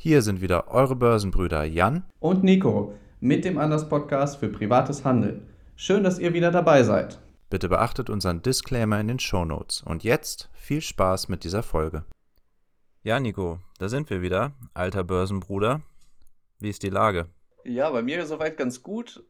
Hier sind wieder eure Börsenbrüder Jan und Nico mit dem Anders Podcast für privates Handeln. Schön, dass ihr wieder dabei seid. Bitte beachtet unseren Disclaimer in den Show Notes. Und jetzt viel Spaß mit dieser Folge. Ja, Nico, da sind wir wieder, alter Börsenbruder. Wie ist die Lage? Ja, bei mir soweit ganz gut.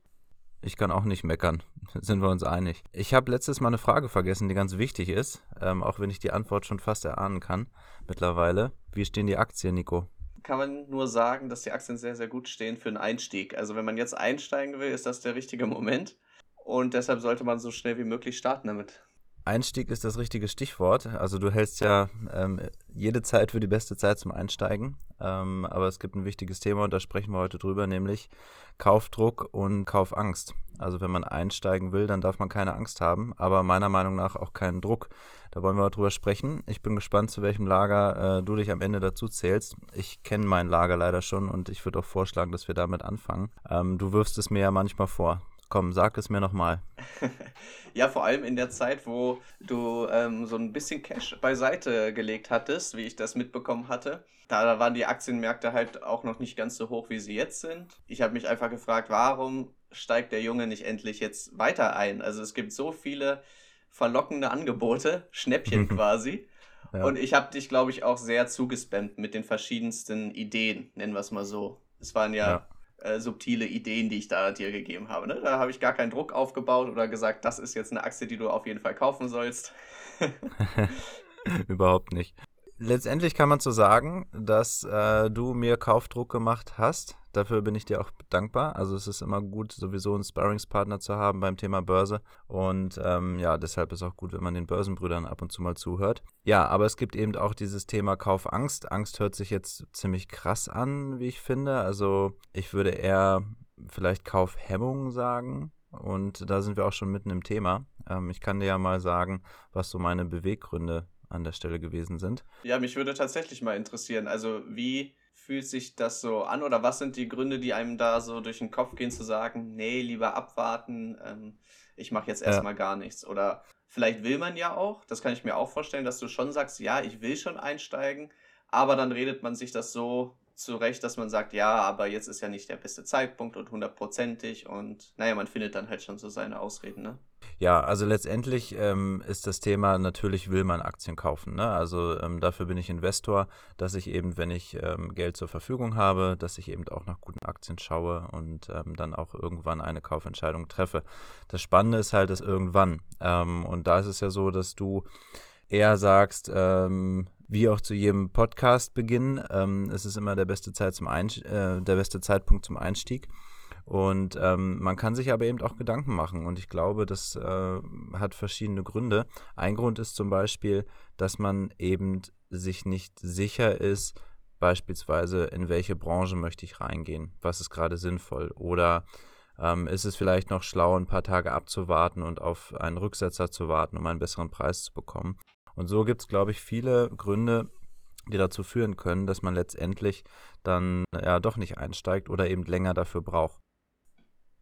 Ich kann auch nicht meckern, sind wir uns einig. Ich habe letztes Mal eine Frage vergessen, die ganz wichtig ist, ähm, auch wenn ich die Antwort schon fast erahnen kann mittlerweile. Wie stehen die Aktien, Nico? Kann man nur sagen, dass die Aktien sehr, sehr gut stehen für einen Einstieg. Also wenn man jetzt einsteigen will, ist das der richtige Moment. Und deshalb sollte man so schnell wie möglich starten damit. Einstieg ist das richtige Stichwort. Also du hältst ja ähm, jede Zeit für die beste Zeit zum Einsteigen. Ähm, aber es gibt ein wichtiges Thema und da sprechen wir heute drüber, nämlich Kaufdruck und Kaufangst. Also wenn man einsteigen will, dann darf man keine Angst haben, aber meiner Meinung nach auch keinen Druck. Da wollen wir drüber sprechen. Ich bin gespannt, zu welchem Lager äh, du dich am Ende dazu zählst. Ich kenne mein Lager leider schon und ich würde auch vorschlagen, dass wir damit anfangen. Ähm, du wirfst es mir ja manchmal vor. Komm, sag es mir nochmal. ja, vor allem in der Zeit, wo du ähm, so ein bisschen Cash beiseite gelegt hattest, wie ich das mitbekommen hatte. Da waren die Aktienmärkte halt auch noch nicht ganz so hoch, wie sie jetzt sind. Ich habe mich einfach gefragt, warum steigt der Junge nicht endlich jetzt weiter ein? Also es gibt so viele verlockende Angebote, Schnäppchen quasi. Ja. Und ich habe dich, glaube ich, auch sehr zugespammt mit den verschiedensten Ideen, nennen wir es mal so. Es waren ja, ja äh, subtile Ideen, die ich da dir gegeben habe. Ne? Da habe ich gar keinen Druck aufgebaut oder gesagt, das ist jetzt eine Aktie, die du auf jeden Fall kaufen sollst. Überhaupt nicht. Letztendlich kann man so sagen, dass äh, du mir Kaufdruck gemacht hast. Dafür bin ich dir auch dankbar. Also es ist immer gut, sowieso einen Sparringspartner zu haben beim Thema Börse. Und ähm, ja, deshalb ist auch gut, wenn man den Börsenbrüdern ab und zu mal zuhört. Ja, aber es gibt eben auch dieses Thema Kaufangst. Angst hört sich jetzt ziemlich krass an, wie ich finde. Also ich würde eher vielleicht Kaufhemmung sagen. Und da sind wir auch schon mitten im Thema. Ähm, ich kann dir ja mal sagen, was so meine Beweggründe an der Stelle gewesen sind. Ja, mich würde tatsächlich mal interessieren, also wie fühlt sich das so an oder was sind die Gründe, die einem da so durch den Kopf gehen, zu sagen, nee, lieber abwarten, ähm, ich mache jetzt erstmal ja. gar nichts. Oder vielleicht will man ja auch, das kann ich mir auch vorstellen, dass du schon sagst, ja, ich will schon einsteigen, aber dann redet man sich das so zurecht, dass man sagt, ja, aber jetzt ist ja nicht der beste Zeitpunkt und hundertprozentig und naja, man findet dann halt schon so seine Ausreden, ne? Ja, also letztendlich ähm, ist das Thema, natürlich will man Aktien kaufen. Ne? Also ähm, dafür bin ich Investor, dass ich eben, wenn ich ähm, Geld zur Verfügung habe, dass ich eben auch nach guten Aktien schaue und ähm, dann auch irgendwann eine Kaufentscheidung treffe. Das Spannende ist halt das irgendwann. Ähm, und da ist es ja so, dass du eher sagst, ähm, wie auch zu jedem Podcast-Beginn, es ist immer der beste, Zeit zum Einst äh, der beste Zeitpunkt zum Einstieg. Und ähm, man kann sich aber eben auch Gedanken machen. Und ich glaube, das äh, hat verschiedene Gründe. Ein Grund ist zum Beispiel, dass man eben sich nicht sicher ist, beispielsweise in welche Branche möchte ich reingehen, was ist gerade sinnvoll. Oder ähm, ist es vielleicht noch schlau, ein paar Tage abzuwarten und auf einen Rücksetzer zu warten, um einen besseren Preis zu bekommen. Und so gibt es, glaube ich, viele Gründe, die dazu führen können, dass man letztendlich dann ja doch nicht einsteigt oder eben länger dafür braucht.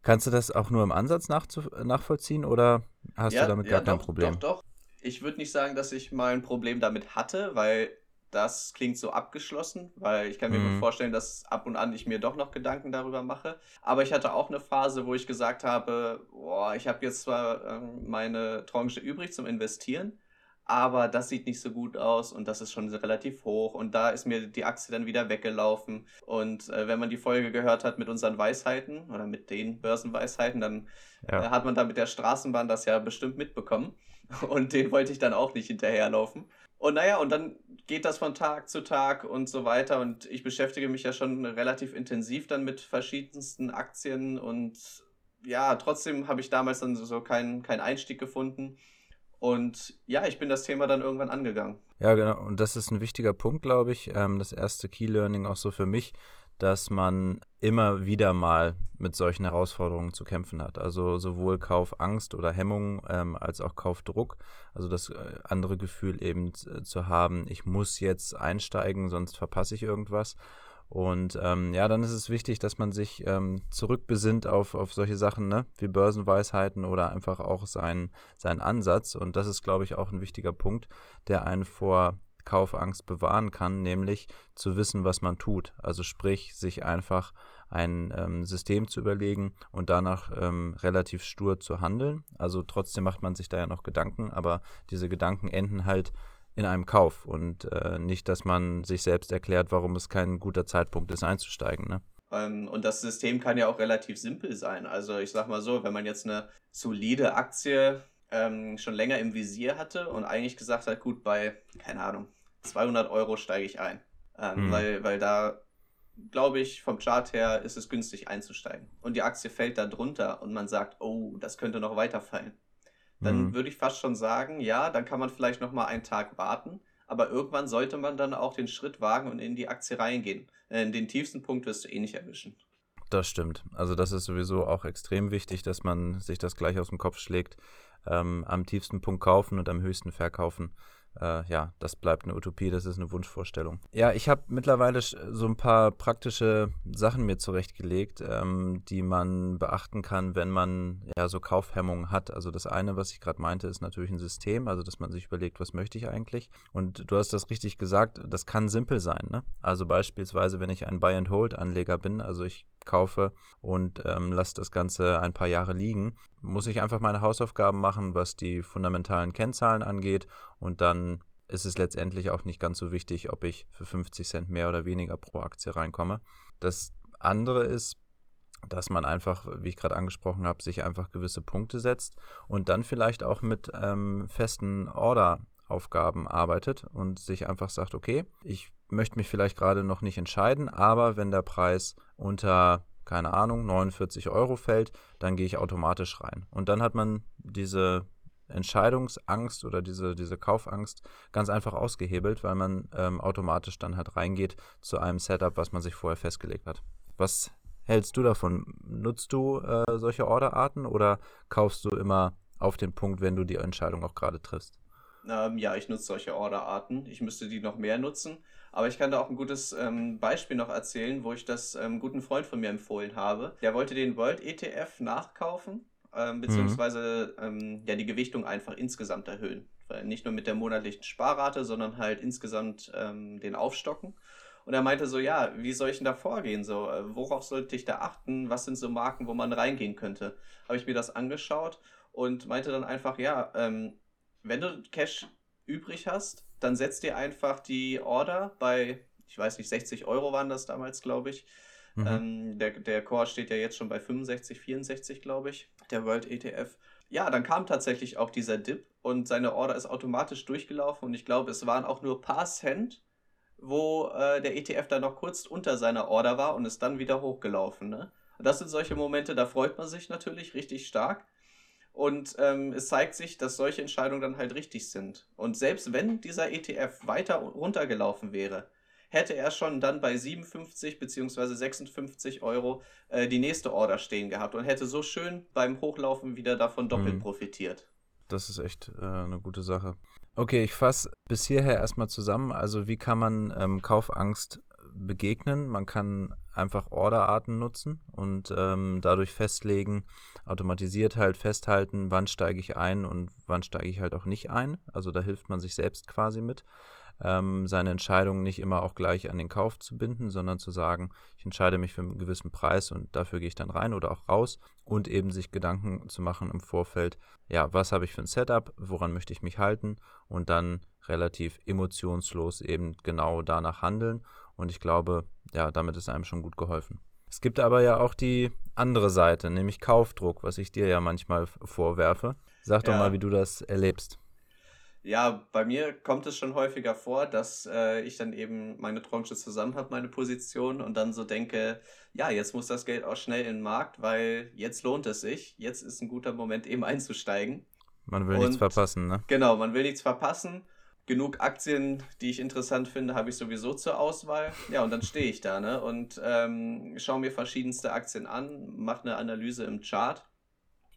Kannst du das auch nur im Ansatz nachvollziehen oder hast ja, du damit gar ja, kein doch, Problem? Doch, doch. Ich würde nicht sagen, dass ich mal ein Problem damit hatte, weil das klingt so abgeschlossen, weil ich kann mir mhm. gut vorstellen, dass ab und an ich mir doch noch Gedanken darüber mache. Aber ich hatte auch eine Phase, wo ich gesagt habe, boah, ich habe jetzt zwar ähm, meine Tranche übrig zum Investieren, aber das sieht nicht so gut aus und das ist schon relativ hoch und da ist mir die Aktie dann wieder weggelaufen. Und äh, wenn man die Folge gehört hat mit unseren Weisheiten oder mit den Börsenweisheiten, dann ja. äh, hat man da mit der Straßenbahn das ja bestimmt mitbekommen und den wollte ich dann auch nicht hinterherlaufen. Und naja, und dann geht das von Tag zu Tag und so weiter und ich beschäftige mich ja schon relativ intensiv dann mit verschiedensten Aktien und ja, trotzdem habe ich damals dann so keinen kein Einstieg gefunden. Und ja, ich bin das Thema dann irgendwann angegangen. Ja, genau. Und das ist ein wichtiger Punkt, glaube ich. Ähm, das erste Key Learning auch so für mich, dass man immer wieder mal mit solchen Herausforderungen zu kämpfen hat. Also sowohl Kaufangst oder Hemmung ähm, als auch Kaufdruck. Also das äh, andere Gefühl eben äh, zu haben, ich muss jetzt einsteigen, sonst verpasse ich irgendwas. Und ähm, ja, dann ist es wichtig, dass man sich ähm, zurückbesinnt auf, auf solche Sachen, ne? wie Börsenweisheiten oder einfach auch seinen, seinen Ansatz. Und das ist, glaube ich, auch ein wichtiger Punkt, der einen vor Kaufangst bewahren kann, nämlich zu wissen, was man tut. Also sprich, sich einfach ein ähm, System zu überlegen und danach ähm, relativ stur zu handeln. Also trotzdem macht man sich da ja noch Gedanken, aber diese Gedanken enden halt in einem Kauf und äh, nicht, dass man sich selbst erklärt, warum es kein guter Zeitpunkt ist, einzusteigen. Ne? Ähm, und das System kann ja auch relativ simpel sein. Also ich sag mal so, wenn man jetzt eine solide Aktie ähm, schon länger im Visier hatte und eigentlich gesagt hat, gut, bei, keine Ahnung, 200 Euro steige ich ein. Ähm, hm. weil, weil da, glaube ich, vom Chart her ist es günstig einzusteigen. Und die Aktie fällt da drunter und man sagt, oh, das könnte noch weiterfallen. Dann hm. würde ich fast schon sagen, ja, dann kann man vielleicht noch mal einen Tag warten. Aber irgendwann sollte man dann auch den Schritt wagen und in die Aktie reingehen. Äh, den tiefsten Punkt wirst du eh nicht erwischen. Das stimmt. Also das ist sowieso auch extrem wichtig, dass man sich das gleich aus dem Kopf schlägt. Ähm, am tiefsten Punkt kaufen und am höchsten verkaufen äh, ja, das bleibt eine Utopie, das ist eine Wunschvorstellung. Ja, ich habe mittlerweile so ein paar praktische Sachen mir zurechtgelegt, ähm, die man beachten kann, wenn man ja so Kaufhemmungen hat. Also das eine, was ich gerade meinte, ist natürlich ein System, also dass man sich überlegt, was möchte ich eigentlich? Und du hast das richtig gesagt, das kann simpel sein. Ne? Also beispielsweise, wenn ich ein Buy-and-Hold-Anleger bin, also ich kaufe und ähm, lasse das Ganze ein paar Jahre liegen, muss ich einfach meine Hausaufgaben machen, was die fundamentalen Kennzahlen angeht und dann ist es letztendlich auch nicht ganz so wichtig, ob ich für 50 Cent mehr oder weniger pro Aktie reinkomme. Das andere ist, dass man einfach, wie ich gerade angesprochen habe, sich einfach gewisse Punkte setzt und dann vielleicht auch mit ähm, festen Order-Aufgaben arbeitet und sich einfach sagt, okay, ich möchte mich vielleicht gerade noch nicht entscheiden, aber wenn der Preis unter keine Ahnung, 49 Euro fällt, dann gehe ich automatisch rein. Und dann hat man diese Entscheidungsangst oder diese, diese Kaufangst ganz einfach ausgehebelt, weil man ähm, automatisch dann halt reingeht zu einem Setup, was man sich vorher festgelegt hat. Was hältst du davon? Nutzt du äh, solche Orderarten oder kaufst du immer auf den Punkt, wenn du die Entscheidung auch gerade triffst? Ähm, ja, ich nutze solche Orderarten. Ich müsste die noch mehr nutzen. Aber ich kann da auch ein gutes ähm, Beispiel noch erzählen, wo ich das ähm, guten Freund von mir empfohlen habe. Der wollte den World ETF nachkaufen ähm, beziehungsweise ähm, ja, die Gewichtung einfach insgesamt erhöhen. Weil nicht nur mit der monatlichen Sparrate, sondern halt insgesamt ähm, den Aufstocken. Und er meinte so, ja, wie soll ich denn da vorgehen? So, äh, worauf sollte ich da achten? Was sind so Marken, wo man reingehen könnte? Habe ich mir das angeschaut und meinte dann einfach, ja, ähm, wenn du Cash übrig hast, dann setzt dir einfach die Order bei, ich weiß nicht, 60 Euro waren das damals, glaube ich, Mhm. Ähm, der, der Core steht ja jetzt schon bei 65, 64, glaube ich, der World ETF. Ja, dann kam tatsächlich auch dieser Dip und seine Order ist automatisch durchgelaufen und ich glaube, es waren auch nur ein paar Cent, wo äh, der ETF dann noch kurz unter seiner Order war und ist dann wieder hochgelaufen. Ne? Das sind solche Momente, da freut man sich natürlich richtig stark. Und ähm, es zeigt sich, dass solche Entscheidungen dann halt richtig sind. Und selbst wenn dieser ETF weiter runtergelaufen wäre, hätte er schon dann bei 57 bzw. 56 Euro äh, die nächste Order stehen gehabt und hätte so schön beim Hochlaufen wieder davon doppelt mhm. profitiert. Das ist echt äh, eine gute Sache. Okay, ich fasse bis hierher erstmal zusammen. Also wie kann man ähm, Kaufangst begegnen? Man kann einfach Orderarten nutzen und ähm, dadurch festlegen, automatisiert halt festhalten, wann steige ich ein und wann steige ich halt auch nicht ein. Also da hilft man sich selbst quasi mit ähm, seine Entscheidung nicht immer auch gleich an den Kauf zu binden, sondern zu sagen, ich entscheide mich für einen gewissen Preis und dafür gehe ich dann rein oder auch raus und eben sich Gedanken zu machen im Vorfeld, ja, was habe ich für ein Setup, woran möchte ich mich halten und dann relativ emotionslos eben genau danach handeln. Und ich glaube, ja, damit ist einem schon gut geholfen. Es gibt aber ja auch die andere Seite, nämlich Kaufdruck, was ich dir ja manchmal vorwerfe. Sag doch ja. mal, wie du das erlebst. Ja, bei mir kommt es schon häufiger vor, dass äh, ich dann eben meine Tranche zusammen habe, meine Position und dann so denke, ja, jetzt muss das Geld auch schnell in den Markt, weil jetzt lohnt es sich. Jetzt ist ein guter Moment eben einzusteigen. Man will und, nichts verpassen, ne? Genau, man will nichts verpassen. Genug Aktien, die ich interessant finde, habe ich sowieso zur Auswahl. Ja, und dann stehe ich da, ne? Und ähm, schaue mir verschiedenste Aktien an, mache eine Analyse im Chart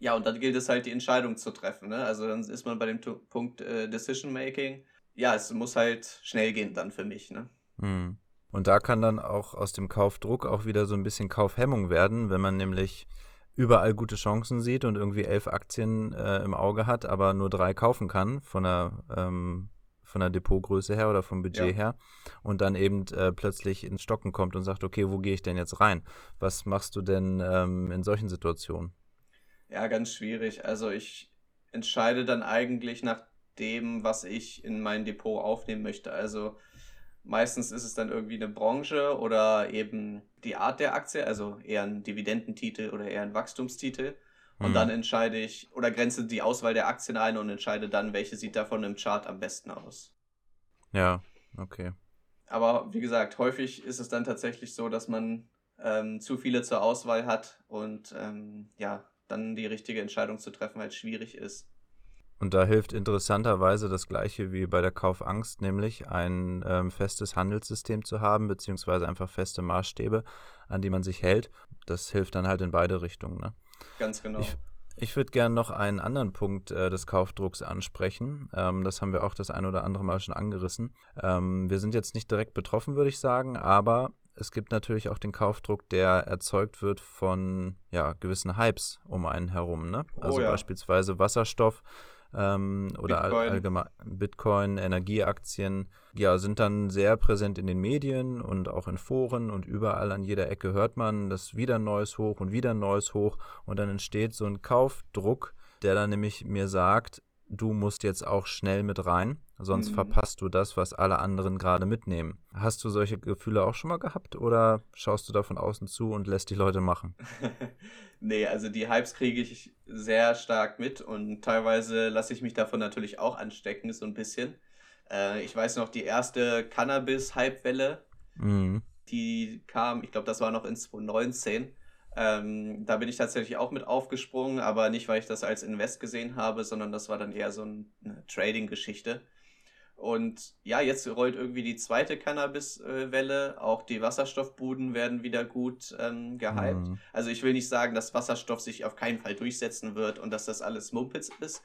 ja, und dann gilt es halt, die Entscheidung zu treffen. Ne? Also dann ist man bei dem Punkt äh, Decision Making. Ja, es muss halt schnell gehen dann für mich. Ne? Hm. Und da kann dann auch aus dem Kaufdruck auch wieder so ein bisschen Kaufhemmung werden, wenn man nämlich überall gute Chancen sieht und irgendwie elf Aktien äh, im Auge hat, aber nur drei kaufen kann von der, ähm, von der Depotgröße her oder vom Budget ja. her und dann eben äh, plötzlich ins Stocken kommt und sagt, okay, wo gehe ich denn jetzt rein? Was machst du denn ähm, in solchen Situationen? Ja, ganz schwierig. Also ich entscheide dann eigentlich nach dem, was ich in mein Depot aufnehmen möchte. Also meistens ist es dann irgendwie eine Branche oder eben die Art der Aktie, also eher ein Dividendentitel oder eher ein Wachstumstitel. Und mhm. dann entscheide ich oder grenze die Auswahl der Aktien ein und entscheide dann, welche sieht davon im Chart am besten aus. Ja, okay. Aber wie gesagt, häufig ist es dann tatsächlich so, dass man ähm, zu viele zur Auswahl hat und ähm, ja, dann die richtige Entscheidung zu treffen halt schwierig ist. Und da hilft interessanterweise das gleiche wie bei der Kaufangst, nämlich ein ähm, festes Handelssystem zu haben, beziehungsweise einfach feste Maßstäbe, an die man sich hält. Das hilft dann halt in beide Richtungen. Ne? Ganz genau. Ich, ich würde gerne noch einen anderen Punkt äh, des Kaufdrucks ansprechen. Ähm, das haben wir auch das ein oder andere Mal schon angerissen. Ähm, wir sind jetzt nicht direkt betroffen, würde ich sagen, aber es gibt natürlich auch den Kaufdruck, der erzeugt wird von ja, gewissen Hypes um einen herum. Ne? Oh also oh, ja. beispielsweise Wasserstoff ähm, oder Bitcoin. allgemein Bitcoin, Energieaktien, ja, sind dann sehr präsent in den Medien und auch in Foren und überall an jeder Ecke hört man, dass wieder ein neues hoch und wieder ein neues hoch und dann entsteht so ein Kaufdruck, der dann nämlich mir sagt, du musst jetzt auch schnell mit rein, sonst mhm. verpasst du das, was alle anderen gerade mitnehmen. Hast du solche Gefühle auch schon mal gehabt oder schaust du da von außen zu und lässt die Leute machen? nee, also die Hypes kriege ich sehr stark mit und teilweise lasse ich mich davon natürlich auch anstecken, so ein bisschen. Äh, ich weiß noch, die erste Cannabis-Hype-Welle, mhm. die kam, ich glaube, das war noch in 2019 ähm, da bin ich tatsächlich auch mit aufgesprungen, aber nicht, weil ich das als Invest gesehen habe, sondern das war dann eher so ein, eine Trading-Geschichte. Und ja, jetzt rollt irgendwie die zweite Cannabis-Welle. Auch die Wasserstoffbuden werden wieder gut ähm, gehypt. Mhm. Also ich will nicht sagen, dass Wasserstoff sich auf keinen Fall durchsetzen wird und dass das alles Mumpitz ist.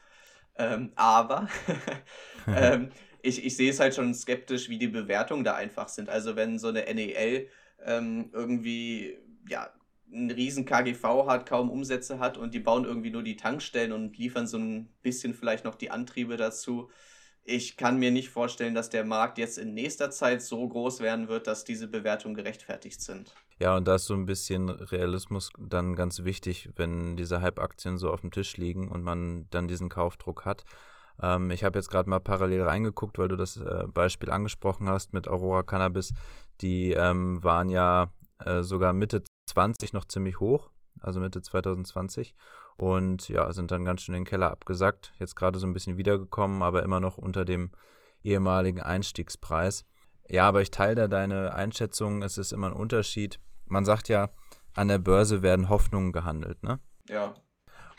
Ähm, aber ähm, ich, ich sehe es halt schon skeptisch, wie die Bewertungen da einfach sind. Also wenn so eine NEL ähm, irgendwie ja, ein riesen KGV hat, kaum Umsätze hat und die bauen irgendwie nur die Tankstellen und liefern so ein bisschen vielleicht noch die Antriebe dazu. Ich kann mir nicht vorstellen, dass der Markt jetzt in nächster Zeit so groß werden wird, dass diese Bewertungen gerechtfertigt sind. Ja, und da ist so ein bisschen Realismus dann ganz wichtig, wenn diese Hype-Aktien so auf dem Tisch liegen und man dann diesen Kaufdruck hat. Ähm, ich habe jetzt gerade mal parallel reingeguckt, weil du das äh, Beispiel angesprochen hast mit Aurora Cannabis. Die ähm, waren ja äh, sogar Mitte 20 noch ziemlich hoch, also Mitte 2020. Und ja, sind dann ganz schön in den Keller abgesackt. Jetzt gerade so ein bisschen wiedergekommen, aber immer noch unter dem ehemaligen Einstiegspreis. Ja, aber ich teile da deine Einschätzung. Es ist immer ein Unterschied. Man sagt ja, an der Börse werden Hoffnungen gehandelt, ne? Ja.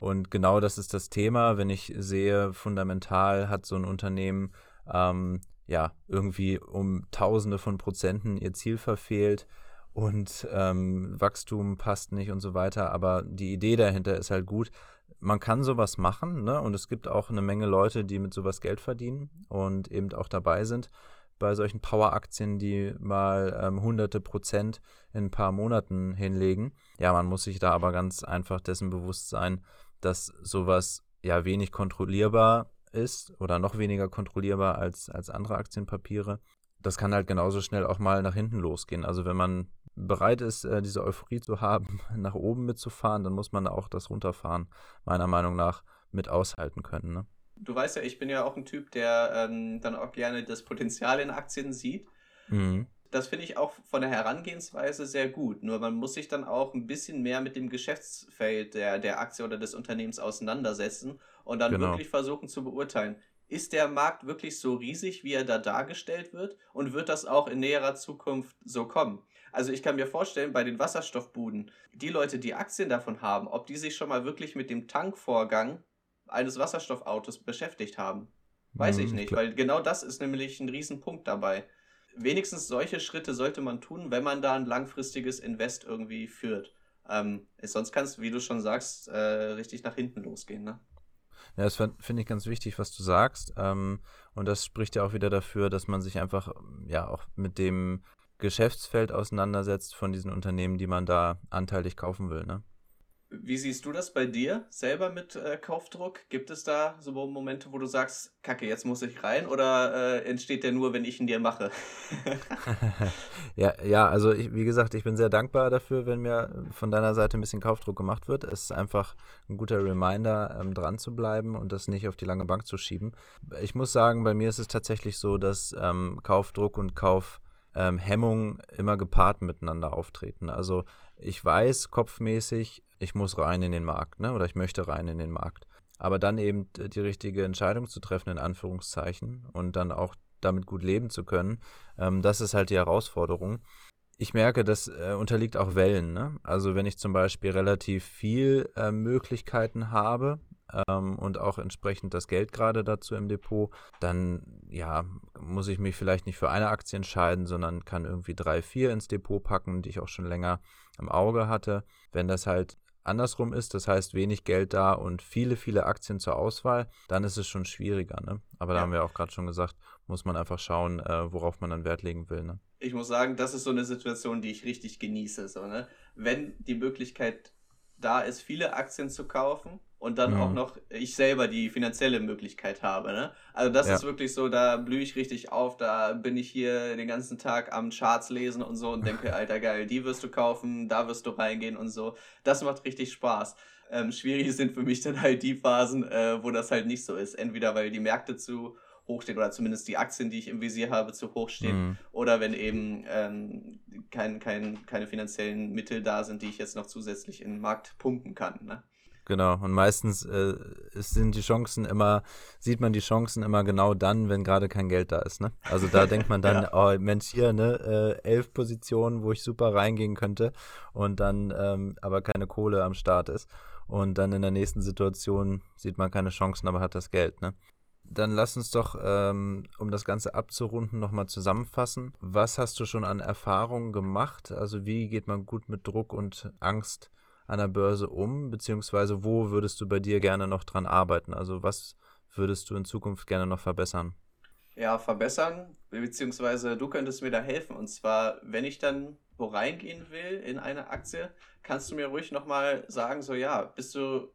Und genau das ist das Thema. Wenn ich sehe, fundamental hat so ein Unternehmen ähm, ja irgendwie um Tausende von Prozenten ihr Ziel verfehlt, und ähm, Wachstum passt nicht und so weiter. Aber die Idee dahinter ist halt gut. Man kann sowas machen, ne? Und es gibt auch eine Menge Leute, die mit sowas Geld verdienen und eben auch dabei sind bei solchen Power-Aktien, die mal ähm, hunderte Prozent in ein paar Monaten hinlegen. Ja, man muss sich da aber ganz einfach dessen bewusst sein, dass sowas ja wenig kontrollierbar ist oder noch weniger kontrollierbar als, als andere Aktienpapiere. Das kann halt genauso schnell auch mal nach hinten losgehen. Also wenn man bereit ist, äh, diese Euphorie zu haben, nach oben mitzufahren, dann muss man auch das Runterfahren, meiner Meinung nach, mit aushalten können. Ne? Du weißt ja, ich bin ja auch ein Typ, der ähm, dann auch gerne das Potenzial in Aktien sieht. Mhm. Das finde ich auch von der Herangehensweise sehr gut. Nur man muss sich dann auch ein bisschen mehr mit dem Geschäftsfeld der, der Aktie oder des Unternehmens auseinandersetzen und dann genau. wirklich versuchen zu beurteilen, ist der Markt wirklich so riesig, wie er da dargestellt wird? Und wird das auch in näherer Zukunft so kommen? Also ich kann mir vorstellen, bei den Wasserstoffbuden, die Leute, die Aktien davon haben, ob die sich schon mal wirklich mit dem Tankvorgang eines Wasserstoffautos beschäftigt haben. Weiß ich hm, nicht, weil genau das ist nämlich ein Riesenpunkt dabei. Wenigstens solche Schritte sollte man tun, wenn man da ein langfristiges Invest irgendwie führt. Ähm, sonst kann es, wie du schon sagst, äh, richtig nach hinten losgehen. Ne? Ja, das finde ich ganz wichtig, was du sagst. Ähm, und das spricht ja auch wieder dafür, dass man sich einfach ja auch mit dem Geschäftsfeld auseinandersetzt von diesen Unternehmen, die man da anteilig kaufen will. Ne? Wie siehst du das bei dir selber mit äh, Kaufdruck? Gibt es da so Momente, wo du sagst, Kacke, jetzt muss ich rein? Oder äh, entsteht der nur, wenn ich ihn dir mache? ja, ja, also ich, wie gesagt, ich bin sehr dankbar dafür, wenn mir von deiner Seite ein bisschen Kaufdruck gemacht wird. Es ist einfach ein guter Reminder, ähm, dran zu bleiben und das nicht auf die lange Bank zu schieben. Ich muss sagen, bei mir ist es tatsächlich so, dass ähm, Kaufdruck und Kaufhemmung ähm, immer gepaart miteinander auftreten. Also ich weiß kopfmäßig, ich muss rein in den Markt, ne? Oder ich möchte rein in den Markt. Aber dann eben die richtige Entscheidung zu treffen, in Anführungszeichen, und dann auch damit gut leben zu können, ähm, das ist halt die Herausforderung. Ich merke, das äh, unterliegt auch Wellen. Ne? Also wenn ich zum Beispiel relativ viel äh, Möglichkeiten habe ähm, und auch entsprechend das Geld gerade dazu im Depot, dann ja, muss ich mich vielleicht nicht für eine Aktie entscheiden, sondern kann irgendwie drei, vier ins Depot packen, die ich auch schon länger im Auge hatte. Wenn das halt andersrum ist, das heißt wenig Geld da und viele, viele Aktien zur Auswahl, dann ist es schon schwieriger. Ne? Aber da ja. haben wir auch gerade schon gesagt, muss man einfach schauen, äh, worauf man dann Wert legen will. Ne? Ich muss sagen, das ist so eine Situation, die ich richtig genieße. So, ne? Wenn die Möglichkeit da ist, viele Aktien zu kaufen und dann mhm. auch noch ich selber die finanzielle Möglichkeit habe. Ne? Also das ja. ist wirklich so, da blühe ich richtig auf, da bin ich hier den ganzen Tag am Charts lesen und so und denke, alter geil, die wirst du kaufen, da wirst du reingehen und so. Das macht richtig Spaß. Ähm, schwierig sind für mich dann halt die Phasen, äh, wo das halt nicht so ist. Entweder weil die Märkte zu hoch stehen oder zumindest die Aktien, die ich im Visier habe, zu hoch stehen. Mhm. Oder wenn eben ähm, kein, kein, keine finanziellen Mittel da sind, die ich jetzt noch zusätzlich in den Markt pumpen kann. Ne? Genau, und meistens äh, sind die Chancen immer, sieht man die Chancen immer genau dann, wenn gerade kein Geld da ist, ne? Also da denkt man dann, ja. oh Mensch, hier, ne, äh, elf Positionen, wo ich super reingehen könnte und dann ähm, aber keine Kohle am Start ist. Und dann in der nächsten Situation sieht man keine Chancen, aber hat das Geld, ne? Dann lass uns doch, ähm, um das Ganze abzurunden, nochmal zusammenfassen. Was hast du schon an Erfahrungen gemacht? Also wie geht man gut mit Druck und Angst an der Börse um? Beziehungsweise wo würdest du bei dir gerne noch dran arbeiten? Also was würdest du in Zukunft gerne noch verbessern? Ja, verbessern, beziehungsweise du könntest mir da helfen. Und zwar, wenn ich dann wo reingehen will in eine Aktie, kannst du mir ruhig nochmal sagen, so ja, bist du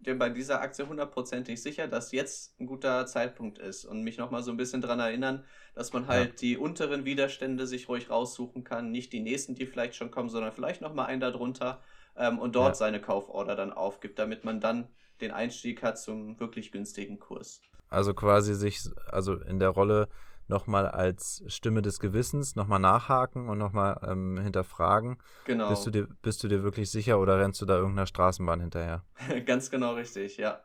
dir bei dieser Aktie hundertprozentig sicher, dass jetzt ein guter Zeitpunkt ist und mich nochmal so ein bisschen daran erinnern, dass man halt ja. die unteren Widerstände sich ruhig raussuchen kann, nicht die nächsten, die vielleicht schon kommen, sondern vielleicht nochmal einen darunter ähm, und dort ja. seine Kauforder dann aufgibt, damit man dann den Einstieg hat zum wirklich günstigen Kurs. Also quasi sich, also in der Rolle nochmal als Stimme des Gewissens nochmal nachhaken und nochmal ähm, hinterfragen. Genau. Bist du, dir, bist du dir wirklich sicher oder rennst du da irgendeiner Straßenbahn hinterher? Ganz genau richtig, ja.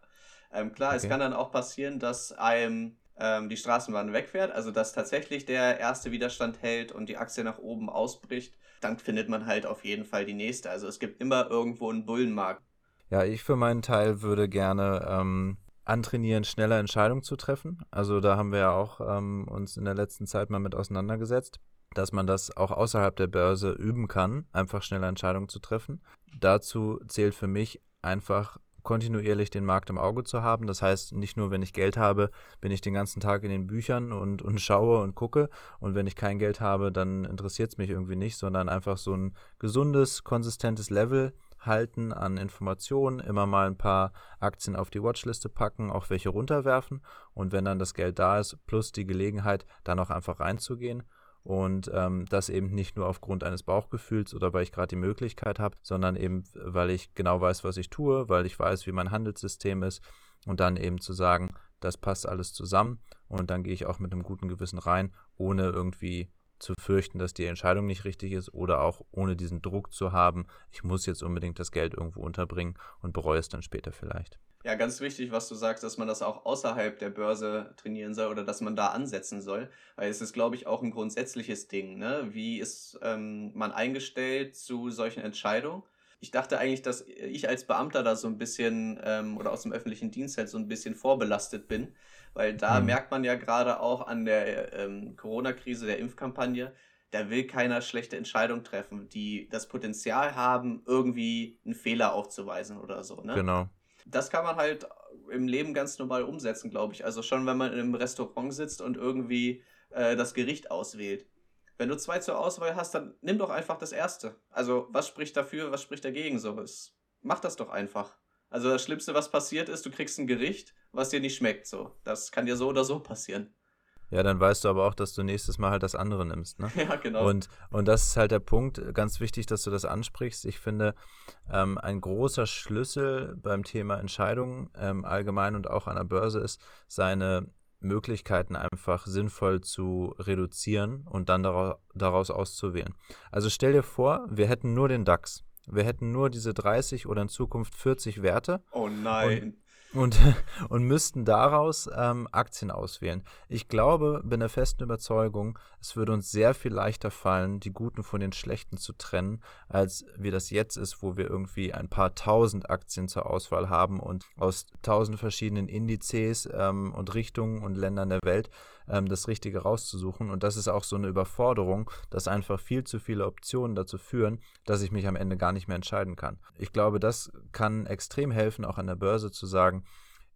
Ähm, klar, okay. es kann dann auch passieren, dass einem ähm, die Straßenbahn wegfährt, also dass tatsächlich der erste Widerstand hält und die Achse nach oben ausbricht. Dann findet man halt auf jeden Fall die nächste. Also es gibt immer irgendwo einen Bullenmarkt. Ja, ich für meinen Teil würde gerne ähm, antrainieren, schneller Entscheidungen zu treffen. Also da haben wir ja auch ähm, uns in der letzten Zeit mal mit auseinandergesetzt, dass man das auch außerhalb der Börse üben kann, einfach schneller Entscheidungen zu treffen. Dazu zählt für mich einfach kontinuierlich den Markt im Auge zu haben. Das heißt, nicht nur, wenn ich Geld habe, bin ich den ganzen Tag in den Büchern und, und schaue und gucke. Und wenn ich kein Geld habe, dann interessiert es mich irgendwie nicht, sondern einfach so ein gesundes, konsistentes Level halten an Informationen, immer mal ein paar Aktien auf die Watchliste packen, auch welche runterwerfen und wenn dann das Geld da ist, plus die Gelegenheit, dann auch einfach reinzugehen und ähm, das eben nicht nur aufgrund eines Bauchgefühls oder weil ich gerade die Möglichkeit habe, sondern eben weil ich genau weiß, was ich tue, weil ich weiß, wie mein Handelssystem ist und dann eben zu sagen, das passt alles zusammen und dann gehe ich auch mit einem guten Gewissen rein, ohne irgendwie zu fürchten, dass die Entscheidung nicht richtig ist oder auch ohne diesen Druck zu haben, ich muss jetzt unbedingt das Geld irgendwo unterbringen und bereue es dann später vielleicht. Ja, ganz wichtig, was du sagst, dass man das auch außerhalb der Börse trainieren soll oder dass man da ansetzen soll, weil es ist, glaube ich, auch ein grundsätzliches Ding. Ne? Wie ist ähm, man eingestellt zu solchen Entscheidungen? Ich dachte eigentlich, dass ich als Beamter da so ein bisschen ähm, oder aus dem öffentlichen Dienst halt so ein bisschen vorbelastet bin, weil da mhm. merkt man ja gerade auch an der ähm, Corona-Krise, der Impfkampagne, da will keiner schlechte Entscheidungen treffen, die das Potenzial haben, irgendwie einen Fehler aufzuweisen oder so. Ne? Genau. Das kann man halt im Leben ganz normal umsetzen, glaube ich. Also schon, wenn man in einem Restaurant sitzt und irgendwie äh, das Gericht auswählt. Wenn du zwei zur Auswahl hast, dann nimm doch einfach das erste. Also, was spricht dafür, was spricht dagegen? So, es mach das doch einfach. Also das Schlimmste, was passiert ist, du kriegst ein Gericht, was dir nicht schmeckt. So, das kann dir so oder so passieren. Ja, dann weißt du aber auch, dass du nächstes Mal halt das andere nimmst. Ne? Ja, genau. Und, und das ist halt der Punkt, ganz wichtig, dass du das ansprichst. Ich finde, ähm, ein großer Schlüssel beim Thema Entscheidungen ähm, allgemein und auch an der Börse ist, seine Möglichkeiten einfach sinnvoll zu reduzieren und dann daraus, daraus auszuwählen. Also stell dir vor, wir hätten nur den DAX. Wir hätten nur diese 30 oder in Zukunft 40 Werte. Oh nein. Und und, müssten daraus ähm, Aktien auswählen. Ich glaube, bin der festen Überzeugung, es würde uns sehr viel leichter fallen, die Guten von den Schlechten zu trennen, als wie das jetzt ist, wo wir irgendwie ein paar tausend Aktien zur Auswahl haben und aus tausend verschiedenen Indizes ähm, und Richtungen und Ländern der Welt ähm, das Richtige rauszusuchen. Und das ist auch so eine Überforderung, dass einfach viel zu viele Optionen dazu führen, dass ich mich am Ende gar nicht mehr entscheiden kann. Ich glaube, das kann extrem helfen, auch an der Börse zu sagen,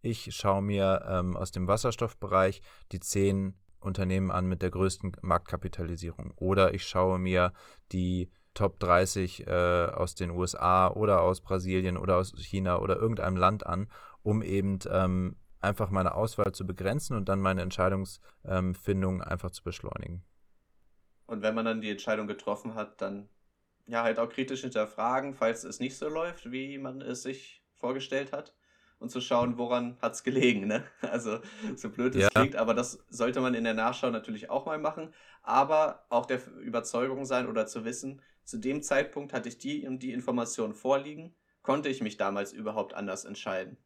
ich schaue mir ähm, aus dem Wasserstoffbereich die zehn Unternehmen an mit der größten Marktkapitalisierung. Oder ich schaue mir die Top 30 äh, aus den USA oder aus Brasilien oder aus China oder irgendeinem Land an, um eben ähm, einfach meine Auswahl zu begrenzen und dann meine Entscheidungsfindung einfach zu beschleunigen. Und wenn man dann die Entscheidung getroffen hat, dann ja halt auch kritisch hinterfragen, falls es nicht so läuft, wie man es sich vorgestellt hat. Und zu schauen, woran hat es gelegen, ne? Also, so blöd es ja. klingt, aber das sollte man in der Nachschau natürlich auch mal machen. Aber auch der Überzeugung sein oder zu wissen, zu dem Zeitpunkt hatte ich die und die Informationen vorliegen, konnte ich mich damals überhaupt anders entscheiden.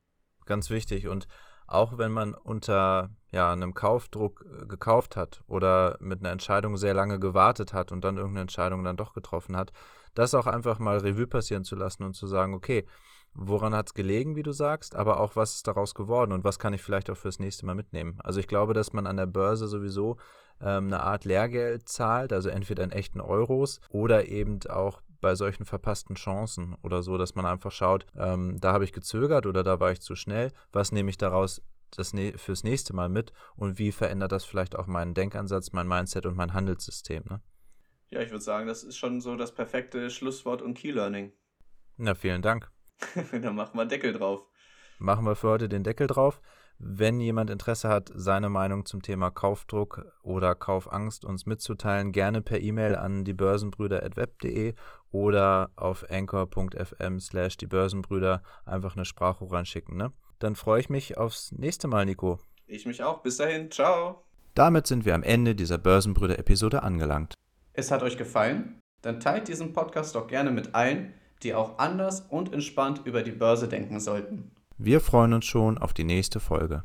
Ganz wichtig. Und auch wenn man unter ja, einem Kaufdruck äh, gekauft hat oder mit einer Entscheidung sehr lange gewartet hat und dann irgendeine Entscheidung dann doch getroffen hat, das auch einfach mal Revue passieren zu lassen und zu sagen, okay, woran hat es gelegen, wie du sagst, aber auch, was ist daraus geworden und was kann ich vielleicht auch fürs nächste Mal mitnehmen. Also ich glaube, dass man an der Börse sowieso ähm, eine Art Lehrgeld zahlt, also entweder in echten Euros oder eben auch bei solchen verpassten Chancen oder so, dass man einfach schaut, ähm, da habe ich gezögert oder da war ich zu schnell, was nehme ich daraus das ne fürs nächste Mal mit und wie verändert das vielleicht auch meinen Denkansatz, mein Mindset und mein Handelssystem. Ne? Ja, ich würde sagen, das ist schon so das perfekte Schlusswort und Key Learning. Na, vielen Dank. Dann machen wir Deckel drauf. Machen wir für heute den Deckel drauf. Wenn jemand Interesse hat, seine Meinung zum Thema Kaufdruck oder Kaufangst uns mitzuteilen, gerne per E-Mail an die Börsenbrüder.web.de oder auf anchor.fm slash die Börsenbrüder einfach eine Sprache reinschicken. Ne? Dann freue ich mich aufs nächste Mal, Nico. Ich mich auch. Bis dahin. Ciao. Damit sind wir am Ende dieser Börsenbrüder-Episode angelangt. Es hat euch gefallen? Dann teilt diesen Podcast doch gerne mit allen, die auch anders und entspannt über die Börse denken sollten. Wir freuen uns schon auf die nächste Folge.